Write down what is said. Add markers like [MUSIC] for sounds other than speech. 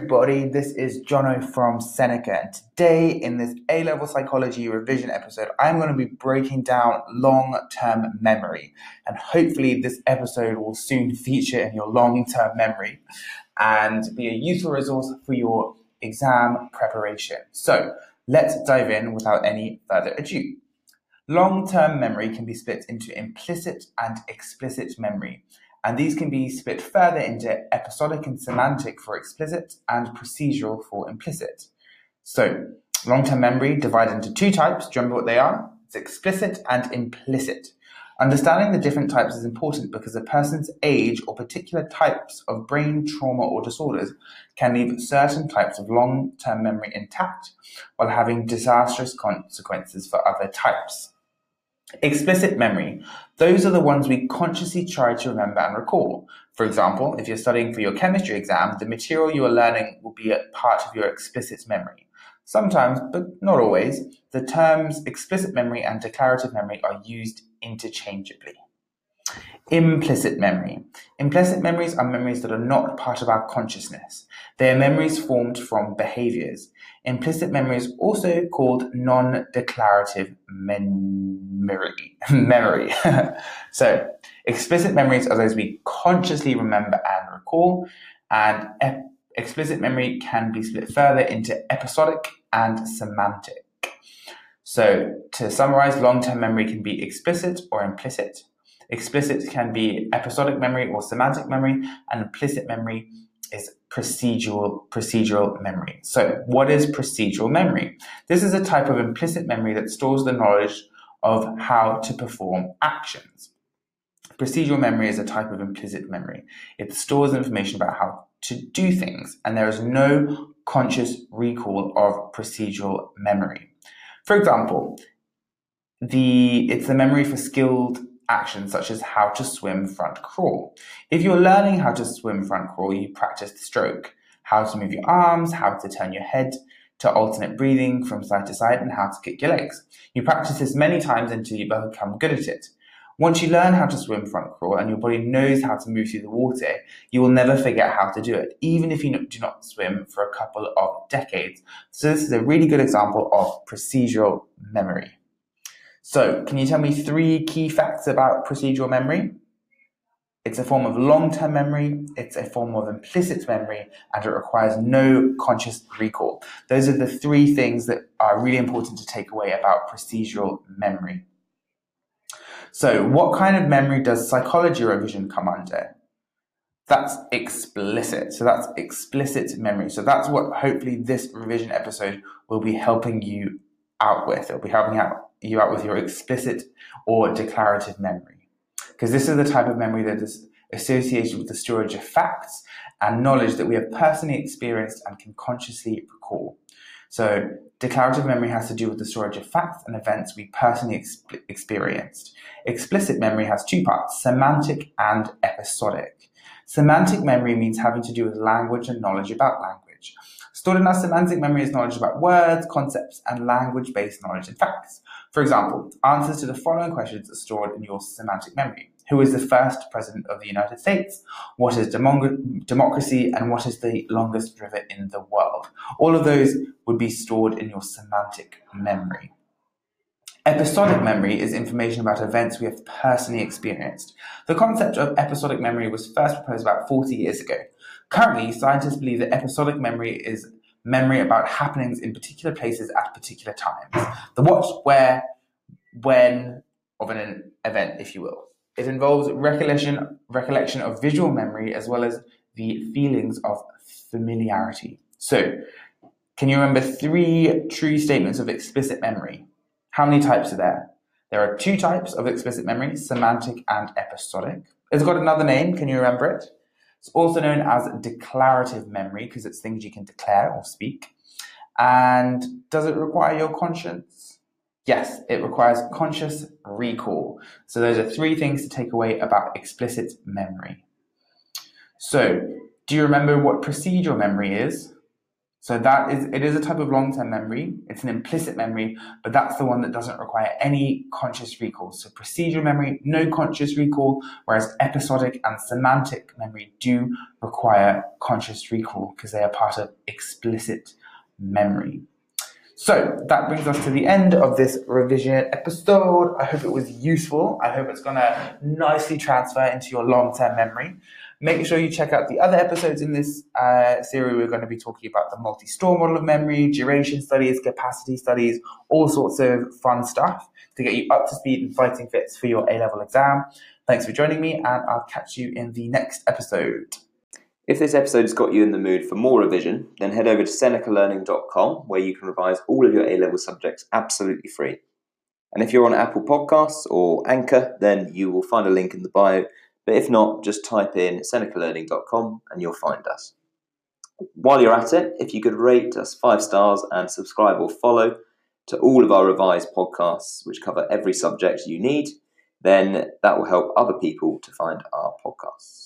everybody, this is Jono from Seneca, and today in this A level psychology revision episode, I'm going to be breaking down long term memory. And hopefully, this episode will soon feature in your long term memory and be a useful resource for your exam preparation. So, let's dive in without any further ado. Long term memory can be split into implicit and explicit memory and these can be split further into episodic and semantic for explicit and procedural for implicit. So, long term memory divided into two types. Do you remember what they are? It's explicit and implicit. Understanding the different types is important because a person's age or particular types of brain trauma or disorders can leave certain types of long term memory intact while having disastrous consequences for other types. Explicit memory. Those are the ones we consciously try to remember and recall. For example, if you're studying for your chemistry exam, the material you are learning will be a part of your explicit memory. Sometimes, but not always, the terms explicit memory and declarative memory are used interchangeably. Implicit memory. Implicit memories are memories that are not part of our consciousness. They are memories formed from behaviors. Implicit memory is also called non-declarative memory. [LAUGHS] memory. [LAUGHS] so, explicit memories are those we consciously remember and recall, and ep- explicit memory can be split further into episodic and semantic. So, to summarize, long-term memory can be explicit or implicit. Explicit can be episodic memory or semantic memory, and implicit memory is procedural procedural memory. So, what is procedural memory? This is a type of implicit memory that stores the knowledge of how to perform actions. Procedural memory is a type of implicit memory. It stores information about how to do things, and there is no conscious recall of procedural memory. For example, the it's the memory for skilled actions such as how to swim front crawl. If you're learning how to swim front crawl, you practice the stroke, how to move your arms, how to turn your head, to alternate breathing from side to side, and how to kick your legs. You practice this many times until you become good at it. Once you learn how to swim front crawl and your body knows how to move through the water, you will never forget how to do it, even if you do not swim for a couple of decades. So this is a really good example of procedural memory. So, can you tell me three key facts about procedural memory? It's a form of long term memory, it's a form of implicit memory, and it requires no conscious recall. Those are the three things that are really important to take away about procedural memory. So, what kind of memory does psychology revision come under? That's explicit. So, that's explicit memory. So, that's what hopefully this revision episode will be helping you out with. It'll be helping you out you out with your explicit or declarative memory. Because this is the type of memory that is associated with the storage of facts and knowledge that we have personally experienced and can consciously recall. So, declarative memory has to do with the storage of facts and events we personally ex- experienced. Explicit memory has two parts semantic and episodic. Semantic memory means having to do with language and knowledge about language. Stored in our semantic memory is knowledge about words, concepts, and language based knowledge and facts. For example, answers to the following questions are stored in your semantic memory. Who is the first president of the United States? What is democracy? And what is the longest river in the world? All of those would be stored in your semantic memory. Episodic memory is information about events we have personally experienced. The concept of episodic memory was first proposed about 40 years ago. Currently, scientists believe that episodic memory is memory about happenings in particular places at particular times. The what, where, when of an event, if you will. It involves recollection, recollection of visual memory as well as the feelings of familiarity. So, can you remember three true statements of explicit memory? How many types are there? There are two types of explicit memory, semantic and episodic. It's got another name, can you remember it? It's also known as declarative memory because it's things you can declare or speak. And does it require your conscience? Yes, it requires conscious recall. So those are three things to take away about explicit memory. So, do you remember what procedural memory is? So that is it is a type of long-term memory. It's an implicit memory, but that's the one that doesn't require any conscious recall. So procedural memory, no conscious recall, whereas episodic and semantic memory do require conscious recall because they are part of explicit memory. So that brings us to the end of this revision episode. I hope it was useful. I hope it's going to nicely transfer into your long term memory. Make sure you check out the other episodes in this uh, series. We're going to be talking about the multi store model of memory, duration studies, capacity studies, all sorts of fun stuff to get you up to speed and fighting fits for your A level exam. Thanks for joining me, and I'll catch you in the next episode. If this episode has got you in the mood for more revision, then head over to senecalearning.com where you can revise all of your A level subjects absolutely free. And if you're on Apple Podcasts or Anchor, then you will find a link in the bio. But if not, just type in senecalearning.com and you'll find us. While you're at it, if you could rate us five stars and subscribe or follow to all of our revised podcasts, which cover every subject you need, then that will help other people to find our podcasts.